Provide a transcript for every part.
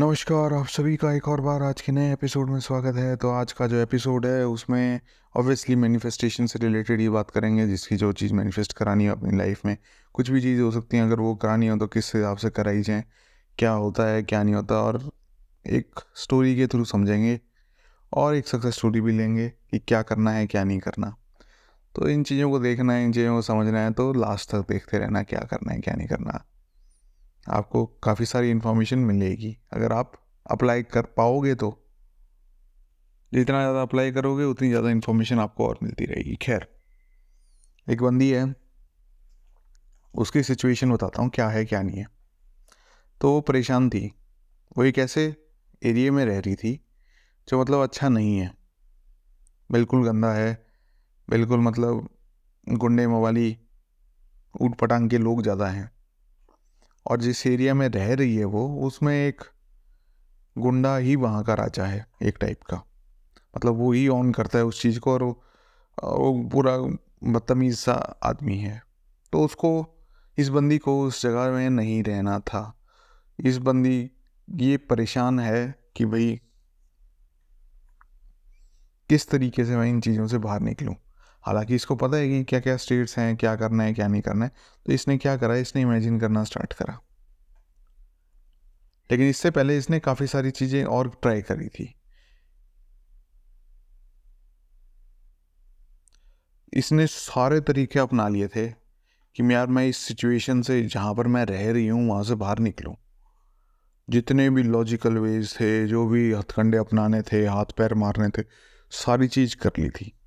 नमस्कार, आप सभी का एक और बार आज के नए एपिसोड में स्वागत है। तो आज का जो एपिसोड है, उसमें ऑब्वियसली मैनिफेस्टेशन से रिलेटेड ही बात करेंगे, जिसकी जो चीज़ मैनिफेस्ट करानी हो अपनी लाइफ में। कुछ भी चीज़ हो सकती है, अगर वो करानी हो तो किस हिसाब से कराई जाए, क्या होता है, क्या नहीं होता, और एक स्टोरी के थ्रू समझेंगे, और एक सक्सेस स्टोरी भी लेंगे कि क्या करना है, क्या नहीं करना। तो इन चीज़ों को देखना है, इन चीज़ों को समझना है तो लास्ट तक देखते रहना, क्या करना है, क्या नहीं करना। आपको काफ़ी सारी इन्फॉर्मेशन मिलेगी। अगर आप अप्लाई कर पाओगे तो। जितना ज़्यादा अप्लाई करोगे, उतनी ज़्यादा इन्फॉर्मेशन आपको और मिलती रहेगी। खैर, एक बंदी है। उसकी सिचुएशन बताता हूँ, क्या है, क्या नहीं है। तो वो परेशान थी। वो एक ऐसे एरिए में रह रही थी, जो मतलब अच्छा नहीं है। बिल्कुल गंदा है। बिल्कुल मतलब गुंडे मवाली ऊट पटांग के लोग ज़्यादा हैं। और जिस एरिया में रह रही है वो, उसमें एक गुंडा ही वहाँ का राजा है, एक टाइप का। मतलब वो ही ऑन करता है उस चीज़ को और वो पूरा बदतमीज़ सा आदमी है। तो उसको, इस बंदी को उस जगह में नहीं रहना था। इस बंदी ये परेशान है कि भाई, किस तरीके से मैं इन चीज़ों से बाहर निकलूँ? हालाँकि इसको पता है कि क्या क्या स्टेट्स हैं, क्या करना है, क्या नहीं करना है। तो इसने क्या करा? इसने इमेजिन करना स्टार्ट करा। लेकिन इससे पहले इसने काफ़ी सारी चीज़ें और ट्राई करी थी। इसने सारे तरीके अपना लिए थे कि मैं यार, मैं इस सिचुएशन से जहाँ पर मैं रह रही हूँ, वहाँ से बाहर निकलूँ। जितने भी लॉजिकल वेज थे, जो भी हथकंडे अपनाने थे हाथ पैर मारने थे, सारी चीज़ कर ली थी।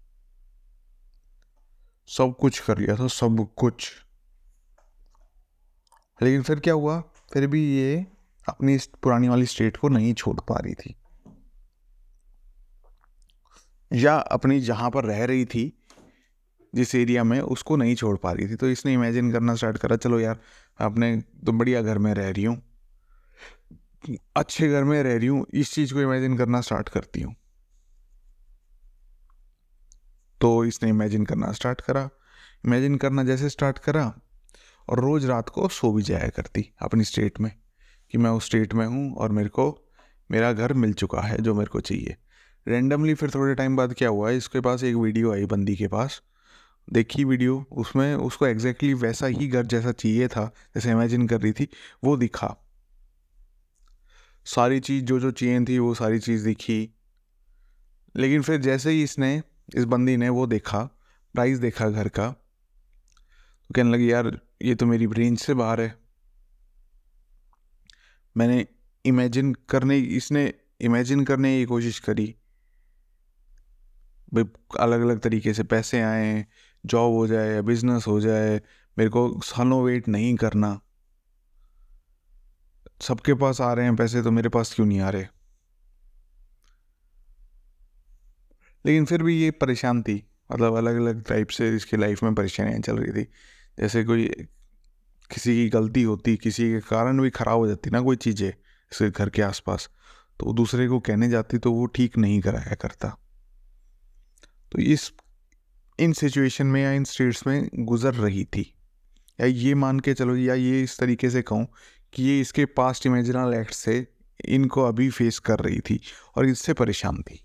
सब कुछ कर लिया था, सब कुछ। लेकिन फिर क्या हुआ? फिर भी ये अपनी पुरानी वाली स्टेट को नहीं छोड़ पा रही थी। या अपनी जहाँ पर रह रही थी, जिस एरिया में, उसको नहीं छोड़ पा रही थी। तो इसने इमेजिन करना स्टार्ट करा, चलो यार अपने तो बढ़िया घर में रह रही हूँ। अच्छे घर में रह रही हूँ, इस चीज़ को इमेजिन करना स्टार्ट करती हूँ। तो इसने इमेजिन करना स्टार्ट करा। इमेजिन करना जैसे स्टार्ट करा और रोज़ रात को सो भी जाया करती अपनी स्टेट में कि मैं उस स्टेट में हूँ और मेरे को, मेरा घर मिल चुका है जो मेरे को चाहिए। रेंडमली फिर थोड़े टाइम बाद क्या हुआ? इसके पास एक वीडियो आई बंदी के पास। देखी वीडियो उसमें उसको एग्जैक्टली वैसा ही घर जैसा चाहिए था, जैसे इमेजिन कर रही थी, वो दिखा। सारी चीज़ जो जो चाहिए थी, वो सारी चीज़ दिखी। लेकिन फिर जैसे ही इसने इस बंदी ने वो देखा प्राइस देखा घर का। तो कहने लगी, यार, ये तो मेरी रेंज से बाहर है। मैंने इमेजिन करने, इसने इमेजिन करने की कोशिश करी। भाई अलग अलग तरीके से पैसे आए जॉब हो जाए बिज़नेस हो जाए, मेरे को सालों वेट नहीं करना। सबके पास आ रहे हैं पैसे तो मेरे पास क्यों नहीं आ रहे? लेकिन फिर भी ये परेशान थी। मतलब अलग अलग टाइप से इसकी लाइफ में परेशानियाँ चल रही थी। जैसे कोई किसी की गलती होती, किसी के कारण भी ख़राब हो जाती ना कोई चीज़ें इसके घर के आसपास तो दूसरे को कहने जाती तो वो ठीक नहीं कराया करता। तो इस, इन सिचुएशन में या इन स्टेट्स में गुजर रही थी। या ये मान के चलो या ये इस तरीके से कहूँ कि ये इसके पास्ट इमेजिनल एक्ट से इनको अभी फेस कर रही थी और इससे परेशान थी।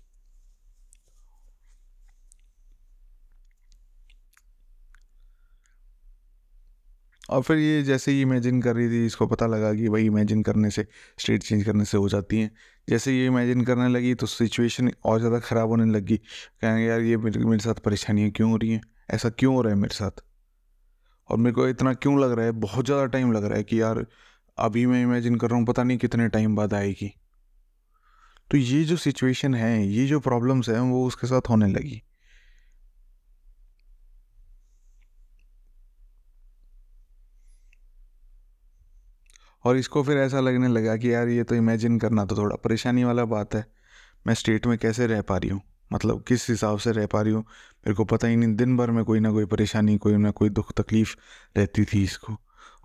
और फिर ये जैसे ही इमेजिन कर रही थी, इसको पता लगा कि भाई इमेजिन करने से स्टेट चेंज करने से हो जाती हैं। जैसे ये इमेजिन करने लगी तो सिचुएशन और ज़्यादा ख़राब होने लगी कहेंगे, यार, ये मेरे मेरे साथ परेशानियाँ क्यों हो रही हैं? ऐसा क्यों हो रहा है मेरे साथ? और मेरे को इतना क्यों लग रहा है? बहुत ज़्यादा टाइम लग रहा है कि, यार, अभी मैं इमेजिन कर रहा हूँ, पता नहीं कितने टाइम बाद आएगी। तो ये जो सिचुएशन है, ये जो प्रॉब्लम्स हैं, वो उसके साथ होने लगी। और इसको फिर ऐसा लगने लगा कि यार ये तो इमेजिन करना तो थोड़ा परेशानी वाला बात है। मैं स्टेट में कैसे रह पा रही हूँ? मतलब किस हिसाब से रह पा रही हूँ? मेरे को पता ही नहीं, दिन भर में कोई ना कोई परेशानी, कोई ना कोई दुख तकलीफ़ रहती थी इसको।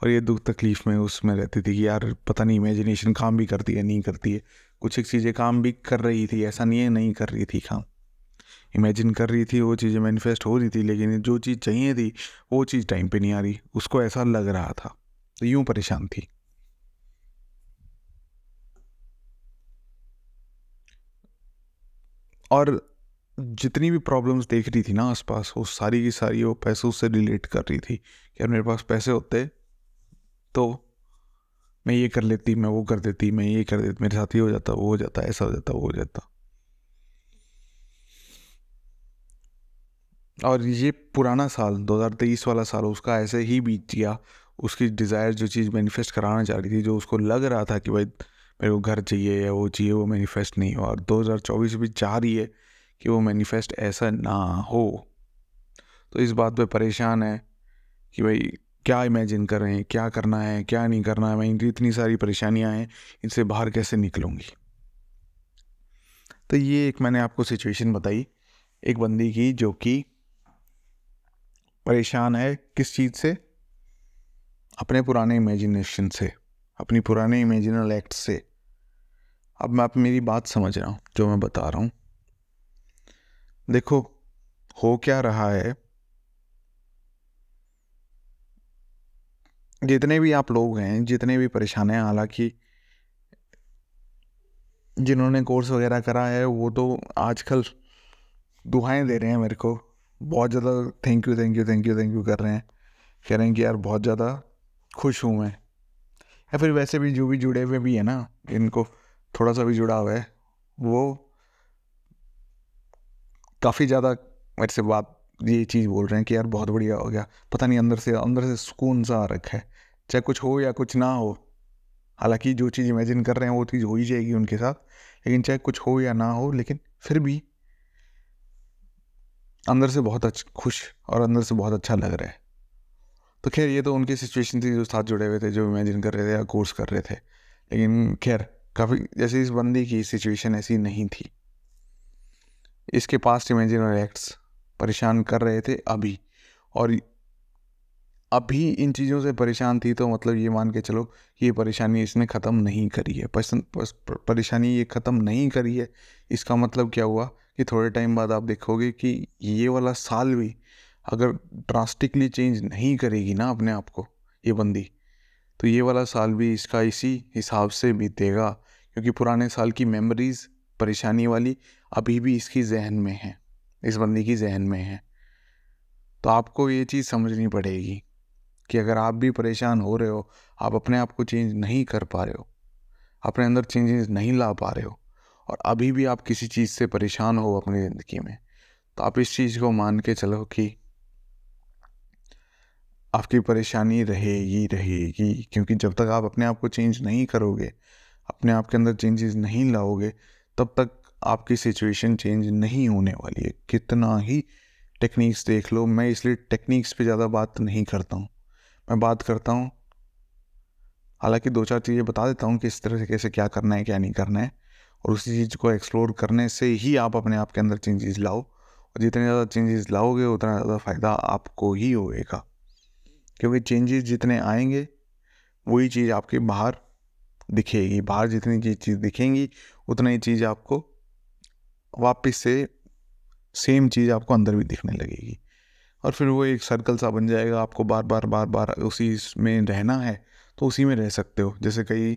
और ये दुख तकलीफ़ में उसमें रहती थी कि यार पता नहीं इमेजिनेशन काम भी करती है, नहीं करती है। कुछ एक चीज़ें काम भी कर रही थी, ऐसा नहीं है, नहीं कर रही थी काम। इमेजिन कर रही थी, वो चीज़ें मैनिफेस्ट हो रही थी, लेकिन जो चीज़ चाहिए थी, वो चीज़ टाइम पे नहीं आ रही। उसको ऐसा लग रहा था। तो यूँ परेशान थी। और जितनी भी प्रॉब्लम्स देख रही थी ना आसपास, वो सारी की सारी वो पैसों से रिलेट कर रही थी कि यार मेरे पास पैसे होते तो मैं ये कर लेती, मैं वो कर देती, मैं ये कर देती, मेरे साथ ये हो जाता, वो हो जाता, ऐसा हो जाता, वो हो जाता। और ये पुराना साल 2023 वाला साल, उसका ऐसे ही बीत गया, उसकी डिज़ायर जो चीज़ मैनिफेस्ट कराना चाह रही थी, जो उसको लग रहा था कि भाई मेरे को घर चाहिए या वो चाहिए, वो मैनिफेस्ट नहीं हो और 2024 भी चाह रही है कि वो मैनिफेस्ट ऐसा ना हो। तो इस बात पे परेशान है कि भाई, क्या इमेजिन कर रहे हैं, क्या करना है, क्या नहीं करना है? मैं इनकी इतनी सारी परेशानियाँ हैं, इनसे बाहर कैसे निकलूँगी? तो ये एक मैंने आपको सिचुएशन बताई एक बंदी की, जो कि परेशान है किस चीज़ से? अपने पुराने इमेजिनेशन से। अपनी पुराने इमेजिनल एक्ट से। अब मैं आप मेरी बात समझ रहा हूँ, जो मैं बता रहा हूँ। देखो, हो क्या रहा है? जितने भी आप लोग हैं, जितने भी परेशान हैं, हालाँकि जिन्होंने कोर्स वगैरह करा है, वो तो आजकल दुआएँ दे रहे हैं मेरे को। बहुत ज़्यादा thank you thank you thank you thank you कर रहे हैं। कह रहे हैं कि यार, बहुत ज़्यादा खुश हूँ मैं। या फिर वैसे भी जो भी जुड़े हुए भी है ना, इनको थोड़ा सा भी जुड़ा हुआ है, वो काफ़ी ज़्यादा मेरे से बात, ये चीज़ बोल रहे हैं कि यार बहुत बढ़िया हो गया। पता नहीं अंदर से अंदर से सुकून सा आ रखा है, चाहे कुछ हो या कुछ ना हो। हालाँकि जो चीज़ इमेजिन कर रहे हैं वो चीज़ हो ही जाएगी उनके साथ, लेकिन चाहे कुछ हो या ना हो, लेकिन फिर भी अंदर से बहुत अच्छा खुश और अंदर से बहुत अच्छा लग रहा है। तो खैर, ये तो उनकी सिचुएशन थी जो साथ जुड़े हुए थे, जो इमेजिन कर रहे थे या कोर्स कर रहे थे। लेकिन खैर, काफ़ी जैसे इस बंदी की सिचुएशन ऐसी नहीं थी। इसके पास्ट इमेजिनरी एक्ट्स परेशान कर रहे थे अभी। और अभी इन चीज़ों से परेशान थी तो मतलब ये मान के चलो ये परेशानी इसने ख़त्म नहीं करी है। परेशानी ये ख़त्म नहीं करी है। इसका मतलब क्या हुआ कि थोड़े टाइम बाद आप देखोगे कि ये वाला साल भी अगर ड्रास्टिकली चेंज नहीं करेगी ना अपने आप को, ये बंदी तो ये वाला साल भी इसका इसी हिसाब से बीतेगा, क्योंकि पुराने साल की मेमोरीज परेशानी वाली अभी भी इसकी जहन में है, इस बंदी की जहन में है। तो आपको ये चीज़ समझनी पड़ेगी कि अगर आप भी परेशान हो रहे हो, आप अपने आप को चेंज नहीं कर पा रहे हो, अपने अंदर चेंजेस नहीं ला पा रहे हो, और अभी भी आप किसी चीज़ से परेशान हो अपनी ज़िंदगी में तो आप इस चीज़ को मान के चलो कि आपकी परेशानी रहेगी रहेगी। क्योंकि जब तक आप अपने आप को चेंज नहीं करोगे, अपने आप के अंदर चेंजेस नहीं लाओगे, तब तक आपकी सिचुएशन चेंज नहीं होने वाली है। कितना ही टेक्निक्स देख लो। मैं इसलिए टेक्निक्स पे ज़्यादा बात नहीं करता हूँ। मैं बात करता हूँ, हालाँकि दो चार चीज़ें बता देता हूँ कि इस तरह से कैसे क्या करना है, क्या नहीं करना है। और उसी चीज़ को एक्सप्लोर करने से ही आप अपने आप के अंदर चेंजेस लाओ। और जितने ज़्यादा चेंजेस लाओगे, उतना ज़्यादा फ़ायदा आपको ही होएगा। क्योंकि चेंजेस जितने आएँगे, वही चीज़ आपके बाहर दिखेगी। बाहर जितनी चीज़ चीज़ दिखेंगी, उतना ही चीज़ आपको वापस से सेम चीज़ आपको अंदर भी दिखने लगेगी। और फिर वो एक सर्कल सा बन जाएगा, आपको बार बार बार बार उसी में रहना है तो उसी में रह सकते हो। जैसे कई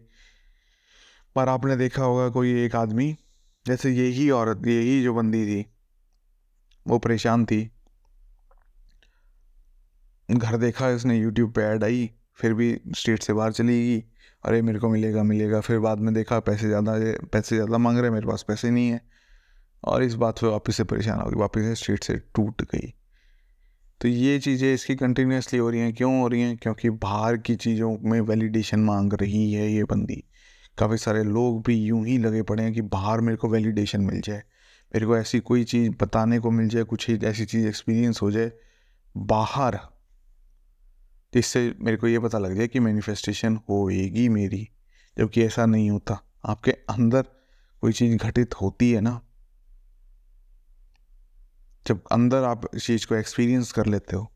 पर आपने देखा होगा, कोई एक आदमी, जैसे यही औरत, यही जो बंदी थी, वो परेशान थी घर देखा, उसने यूट्यूब पे ऐड आई, फिर भी स्टेट से बाहर चली गई। अरे, मेरे को मिलेगा मिलेगा। फिर बाद में देखा, पैसे ज़्यादा पैसे ज़्यादा मांग रहे, मेरे पास पैसे नहीं है। और इस बात पे वापस से परेशान हो गई, वापस से स्टेट से टूट गई। तो ये चीज़ें इसकी कंटिन्यूसली हो रही हैं। क्यों हो रही हैं? क्योंकि बाहर की चीज़ों में वैलिडेशन मांग रही है ये बंदी। काफ़ी सारे लोग भी यूँ ही लगे पड़े हैं कि बाहर मेरे को वैलिडेशन मिल जाए। मेरे को ऐसी कोई चीज़ बताने को मिल जाए, कुछ ही ऐसी चीज़ एक्सपीरियंस हो जाए, बाहर जिससे मेरे को ये पता लग जाए कि मैनिफेस्टेशन होएगी मेरी, जबकि ऐसा नहीं होता। आपके अंदर कोई चीज़ घटित होती है ना। जब अंदर आप इस चीज़ को एक्सपीरियंस कर लेते हो,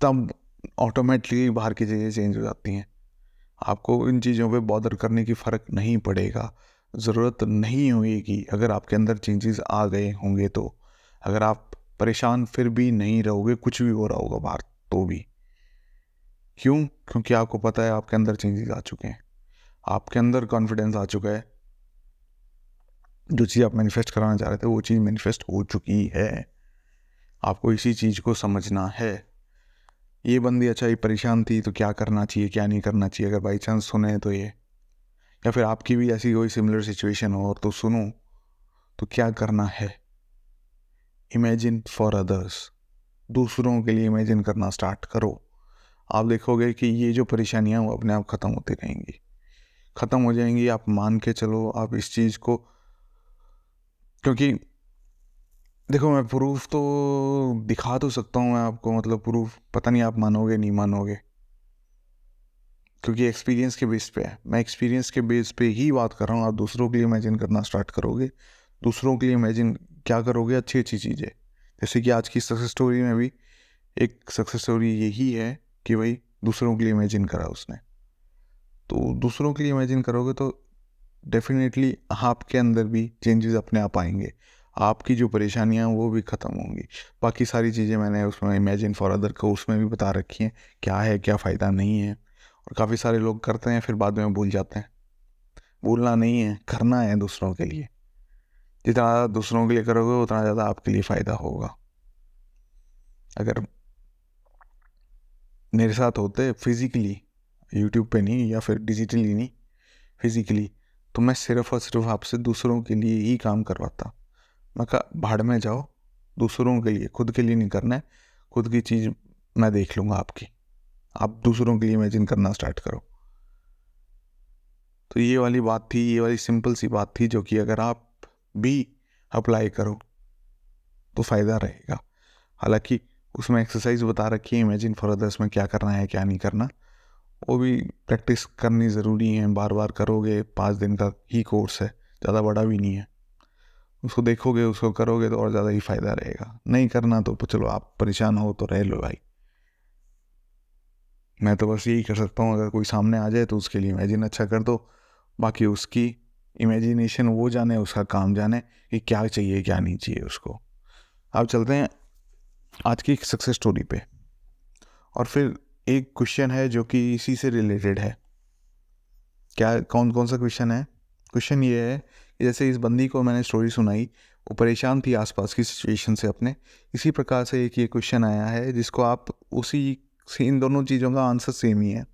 तब ऑटोमेटिकली बाहर की चीज़ें चेंज हो जाती हैं। आपको इन चीज़ों पे बॉदर करने की फ़र्क नहीं पड़ेगा। ज़रूरत नहीं होगी अगर आपके अंदर चेंजेस आ गए होंगे तो। अगर आप परेशान फिर भी नहीं रहोगे, कुछ भी हो रहा होगा बाहर। तो भी। क्यों? क्योंकि आपको पता है आपके अंदर चेंजेस आ चुके हैं। आपके अंदर कॉन्फिडेंस आ चुका है। जो चीज़ आप मैनिफेस्ट कराना चाह रहे थे, वो चीज़ मैनिफेस्ट हो चुकी है। आपको इसी चीज़ को समझना है। ये बंदी अच्छा ये परेशान थी तो क्या करना चाहिए, क्या नहीं करना चाहिए? अगर बाई चांस सुने तो ये। या फिर आपकी भी ऐसी कोई सिमिलर सिचुएशन हो और तो सुनो तो क्या करना है? इमेजिन फॉर अदर्स दूसरों के लिए इमेजिन करना स्टार्ट करो। आप देखोगे कि ये जो परेशानियाँ वो अपने आप ख़त्म होती रहेंगी। ख़त्म हो जाएँगी, आप मान के चलो, आप इस चीज़ को, क्योंकि देखो, मैं प्रूफ तो दिखा तो सकता हूँ मैं आपको मतलब प्रूफ पता नहीं आप मानोगे, नहीं मानोगे। क्योंकि एक्सपीरियंस के बेस पे है। मैं एक्सपीरियंस के बेस पे ही बात कर रहा हूँ। आप दूसरों के लिए इमेजिन करना स्टार्ट करोगे। दूसरों के लिए इमेजिन क्या करोगे? अच्छी अच्छी चीज़ें। जैसे कि आज की सक्सेस स्टोरी में भी एक सक्सेस स्टोरी यही है कि भाई दूसरों के लिए इमेजिन करा उसने। तो दूसरों के लिए इमेजिन करोगे तो डेफिनेटली आपके अंदर भी चेंजेस अपने आप आएँगे। आपकी जो परेशानियाँ वो भी ख़त्म होंगी। बाकी सारी चीज़ें मैंने उसमें इमेजिन फॉर अदर को उसमें भी बता रखी हैं, क्या है, क्या फ़ायदा नहीं है। और काफ़ी सारे लोग करते हैं, फिर बाद में भूल जाते हैं। भूलना नहीं है, करना है दूसरों के लिए। जितना ज़्यादा दूसरों के लिए करोगे, उतना ज़्यादा आपके लिए फ़ायदा होगा। अगर मेरे साथ होते फिज़िकली यूट्यूब पे नहीं या फिर डिजिटली नहीं फिज़िकली तो मैं सिर्फ़ और सिर्फ़ आपसे दूसरों के लिए ही काम करवाता। मैं कहा, भाड़ में जाओ, दूसरों के लिए, खुद के लिए नहीं करना है, खुद की चीज़ मैं देख लूँगा आपकी। आप दूसरों के लिए इमेजिन करना स्टार्ट करो। तो ये वाली बात थी, ये वाली सिंपल सी बात थी, जो कि अगर आप भी अप्लाई करो तो फ़ायदा रहेगा। हालाँकि उसमें एक्सरसाइज बता रखी है इमेजिन फॉर अदर्स में क्या करना है, क्या नहीं करना, वो भी प्रैक्टिस करनी ज़रूरी है। बार बार करोगे, पाँच दिन का ही कोर्स है, ज़्यादा बड़ा भी नहीं है। उसको देखोगे, उसको करोगे तो और ज़्यादा ही फ़ायदा रहेगा। नहीं करना तो चलो आप परेशान हो तो रह लो भाई। मैं तो बस यही कर सकता हूँ, अगर कोई सामने आ जाए तो उसके लिए इमेजिन अच्छा कर दो, बाकी उसकी इमेजिनेशन वो जाने, उसका काम जाने कि क्या चाहिए, क्या नहीं चाहिए उसको। अब चलते हैं आज की एक सक्सेस स्टोरी पे। और फिर एक क्वेश्चन है जो कि इसी से रिलेटेड है। क्या कौन कौन सा क्वेश्चन है? क्वेश्चन ये है कि जैसे इस बंदी को मैंने स्टोरी सुनाई, वो परेशान थी आसपास की सिचुएशन से अपने। इसी प्रकार से एक ये क्वेश्चन आया है जिसको आप उसी से, इन दोनों चीज़ों का आंसर सेम ही है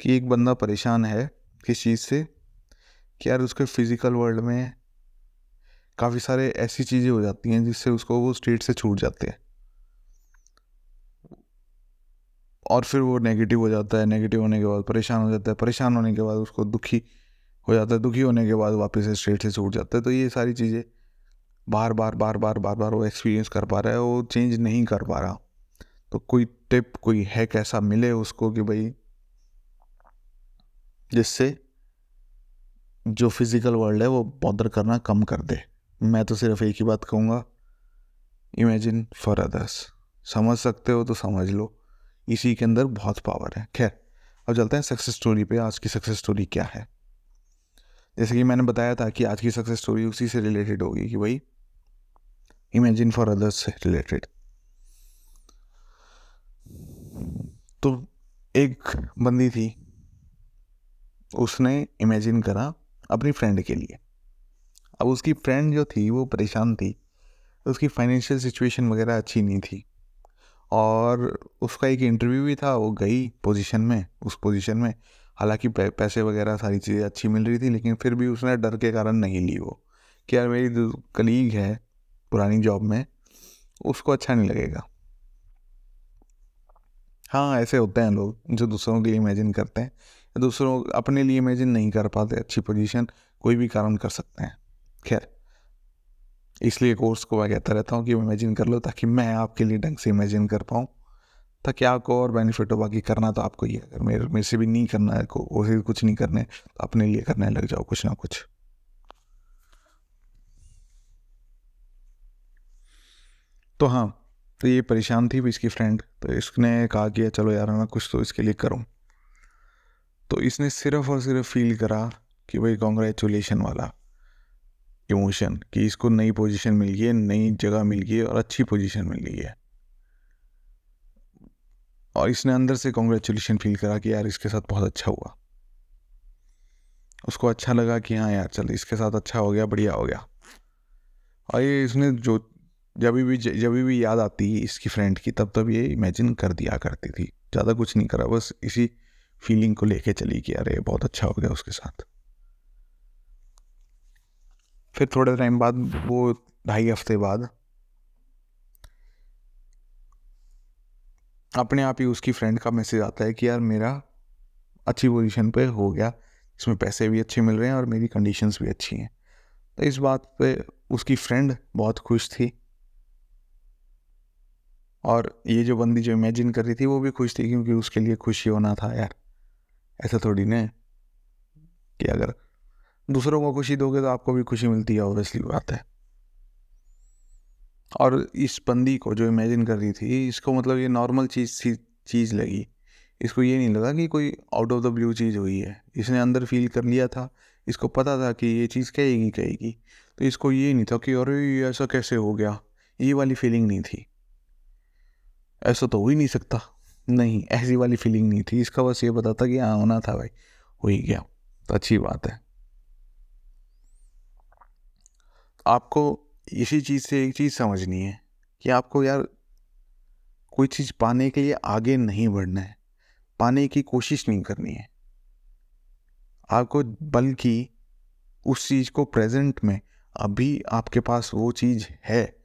कि एक बंदा परेशान है किस चीज़ से? कि यार उसके फ़िज़िकल वर्ल्ड में काफ़ी सारे ऐसी चीज़ें हो जाती हैं जिससे उसको वो स्टेट से छूट जाते हैं। और फिर वो नेगेटिव हो जाता है नेगेटिव होने के बाद, परेशान हो जाता है, परेशान होने के बाद उसको दुखी हो जाता है, दुखी होने के बाद वापस स्टेट से छूट जाता है। तो ये सारी चीज़ें बार बार बार बार बार बार वो एक्सपीरियंस कर पा रहा है, वो चेंज नहीं कर पा रहा। तो कोई टिप कोई हैक ऐसा मिले उसको कि भाई जिससे जो फ़िज़िकल वर्ल्ड है, वो बॉदर करना कम कर दे। मैं तो सिर्फ़ एक ही बात कहूँगा। इमेजिन फॉर अदर्स समझ सकते हो तो समझ लो। इसी के अंदर बहुत पावर है। खैर, अब चलते हैं सक्सेस स्टोरी पे। आज की सक्सेस स्टोरी क्या है? जैसे कि मैंने बताया था कि आज की सक्सेस स्टोरी उसी से रिलेटेड होगी कि भाई इमेजिन फॉर अदर्स से रिलेटेड तो एक बंदी थी। उसने इमेजिन करा अपनी फ्रेंड के लिए। अब उसकी फ्रेंड जो थी, वो परेशान थी। उसकी फाइनेंशियल सिचुएशन वगैरह अच्छी नहीं थी। और उसका एक इंटरव्यू भी था, वो गई पोजीशन में, उस पोजीशन में। हालाँकि पैसे वगैरह सारी चीज़ें अच्छी मिल रही थी, लेकिन फिर भी उसने डर के कारण नहीं ली वो। कि यार मेरी जो कलीग है, पुरानी जॉब में, उसको अच्छा नहीं लगेगा। हाँ ऐसे होते हैं लोग, जो दूसरों के लिए इमेजिन करते हैं। दूसरों अपने लिए इमेजिन नहीं कर पाते, अच्छी पोजीशन कोई भी कारण कर सकते हैं। खैर, इसलिए कोर्स को मैं कहता रहता हूँ कि इमेजिन कर लो ताकि मैं आपके लिए ढंग से इमेजिन कर पाऊँ। ताकि आपको और बेनिफिट हो, बाकी करना तो आपको ही है। अगर मेरे मेरे से भी नहीं करना है, को कुछ नहीं करने तो अपने लिए करने लग जाओ, कुछ ना कुछ। तो हाँ तो ये परेशान थी भी इसकी फ्रेंड तो इसने कहा कि, चलो यार, मैं कुछ तो इसके लिए करूँ। तो इसने सिर्फ़ और सिर्फ़ फील करा कि भाई कॉन्ग्रेचुलेशन वाला इमोशन कि इसको नई पोजीशन मिल गई है, नई जगह मिल गई है और अच्छी पोजीशन मिल गई है। और इसने अंदर से कॉन्ग्रेचुलेशन फील करा कि यार इसके साथ बहुत अच्छा हुआ। उसको अच्छा लगा कि हाँ यार चल इसके साथ अच्छा हो गया, बढ़िया हो गया। और ये इसने जो जब भी जब भी याद आती इसकी फ्रेंड की तब तब ये इमेजिन कर दिया करती थी। ज़्यादा कुछ नहीं करा, बस इसी फीलिंग को लेके चली कि अरे, बहुत अच्छा हो गया उसके साथ। फिर थोड़े टाइम बाद, वो ढाई हफ़्ते बाद, अपने आप ही उसकी फ्रेंड का मैसेज आता है कि यार, मेरा अच्छी पोजीशन पे हो गया। इसमें पैसे भी अच्छे मिल रहे हैं और मेरी कंडीशंस भी अच्छी हैं। तो इस बात पे उसकी फ्रेंड बहुत खुश थी। और ये जो बंदी जो इमेजिन कर रही थी, वो भी खुश थी क्योंकि उसके लिए खुशी होना था यार। ऐसा थोड़ी ना कि अगर दूसरों को खुशी दोगे तो आपको भी खुशी मिलती है ऑब्वियसली बात है। और इस बंदी को जो इमेजिन कर रही थी, इसको मतलब ये नॉर्मल चीज़ चीज़ लगी। इसको ये नहीं लगा कि कोई आउट ऑफ़ द ब्लू चीज़ हुई है। इसने अंदर फील कर लिया था, इसको पता था कि ये चीज़ कहेगी कहेगी। तो इसको ये नहीं था कि अरे ऐसा कैसे हो गया? ये वाली फीलिंग नहीं थी। ऐसा तो हो ही नहीं सकता। नहीं, ऐसी वाली फीलिंग नहीं थी। इसका बस ये पता था कि हाँ होना था भाई। हो ही गया तो अच्छी बात है। आपको इसी चीज़ से एक चीज़ समझनी है कि आपको यार कोई चीज़ पाने के लिए आगे नहीं बढ़ना है। पाने की कोशिश नहीं करनी है। आपको बल्कि उस चीज़ को प्रेजेंट में अभी आपके पास वो चीज़ है।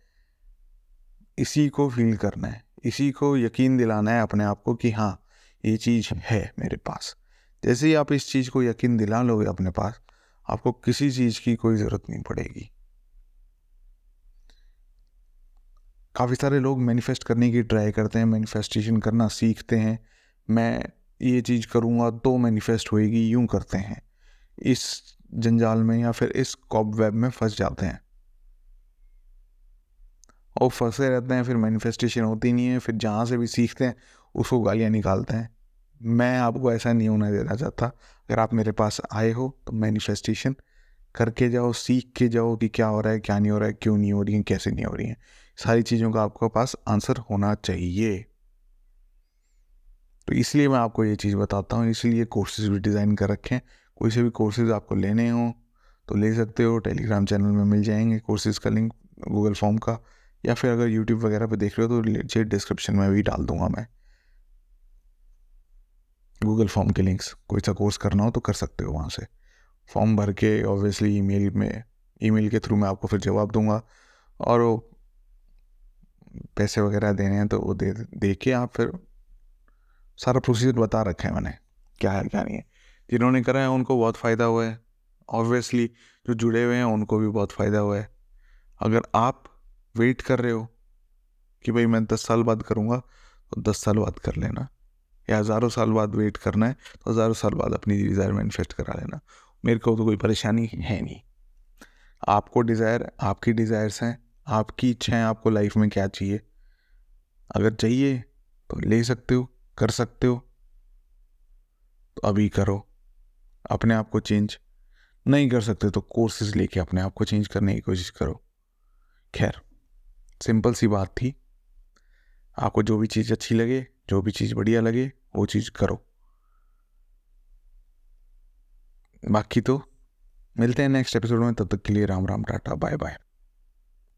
इसी को फील करना है। इसी को यकीन दिलाना है अपने आप को कि हाँ ये चीज़ है मेरे पास। जैसे ही आप इस चीज़ को यकीन दिला लोगे अपने पास, आपको किसी चीज़ की कोई ज़रूरत नहीं पड़ेगी। काफ़ी सारे लोग मैनिफेस्ट करने की ट्राई करते हैं मैनिफेस्टेशन करना सीखते हैं। मैं ये चीज़ करूँगा तो मैनिफेस्ट होएगी, यूँ करते हैं। इस जंजाल में या फिर इस कॉब वेब में फंस जाते हैं। और फंसे रहते हैं, फिर मैनिफेस्टेशन होती नहीं है, फिर जहाँ से भी सीखते हैं, उसको गालियाँ निकालते हैं। मैं आपको ऐसा नहीं होना देना चाहता। अगर आप मेरे पास आए हो तो मैनिफेस्टेशन करके जाओ, सीख के जाओ कि क्या हो रहा है, क्या नहीं हो रहा है, क्यों नहीं हो रही है, कैसे नहीं हो रही है। सारी चीज़ों का आपके पास आंसर होना चाहिए। तो इसलिए मैं आपको ये चीज़ बताता हूँ, इसलिए कोर्सेज भी डिज़ाइन कर रखें कोई से भी कोर्सेज आपको लेने हो तो ले सकते हो टेलीग्राम चैनल में मिल जाएँगे कोर्सेज का लिंक गूगल फॉर्म का। या फिर अगर यूट्यूब वगैरह पे देख रहे हो तो नीचे डिस्क्रिप्शन में भी डाल दूँगा मैं। गूगल फॉर्म के लिंक्स कोई सा कोर्स करना हो तो कर सकते हो वहाँ से। फॉर्म भर के ऑब्वियसली ईमेल में ईमेल के थ्रू मैं आपको फिर जवाब दूँगा। और वो पैसे वगैरह देने हैं तो वो दे दे के आप फिर सारा प्रोसीजर बता रखा है मैंने, क्या है, क्या नहीं है। जिन्होंने करा है उनको बहुत फ़ायदा हुआ है। ऑब्वियसली जो जुड़े हुए हैं उनको भी बहुत फ़ायदा हुआ है। अगर आप वेट कर रहे हो कि भाई मैं दस साल बाद करूँगा तो दस साल बाद कर लेना। या हज़ारों साल बाद वेट करना है तो हज़ारों साल बाद अपनी डिज़ायर मैनिफेस्ट करा लेना। मेरे को तो कोई परेशानी है नहीं। आपको डिज़ायर आपकी डिज़ायर्स हैं, आपकी इच्छाएँ, आपको लाइफ में क्या चाहिए? अगर चाहिए तो ले सकते हो, कर सकते हो। तो अभी करो। अपने आप को चेंज नहीं कर सकते तो कोर्सेज लेके अपने आप को चेंज करने की कोशिश करो। खैर। सिंपल सी बात थी। आपको जो भी चीज़ अच्छी लगे, जो भी चीज़ बढ़िया लगे, वो चीज़ करो। बाकी तो मिलते हैं नेक्स्ट एपिसोड में, तब तक के लिए Ram Ram tata, bye bye.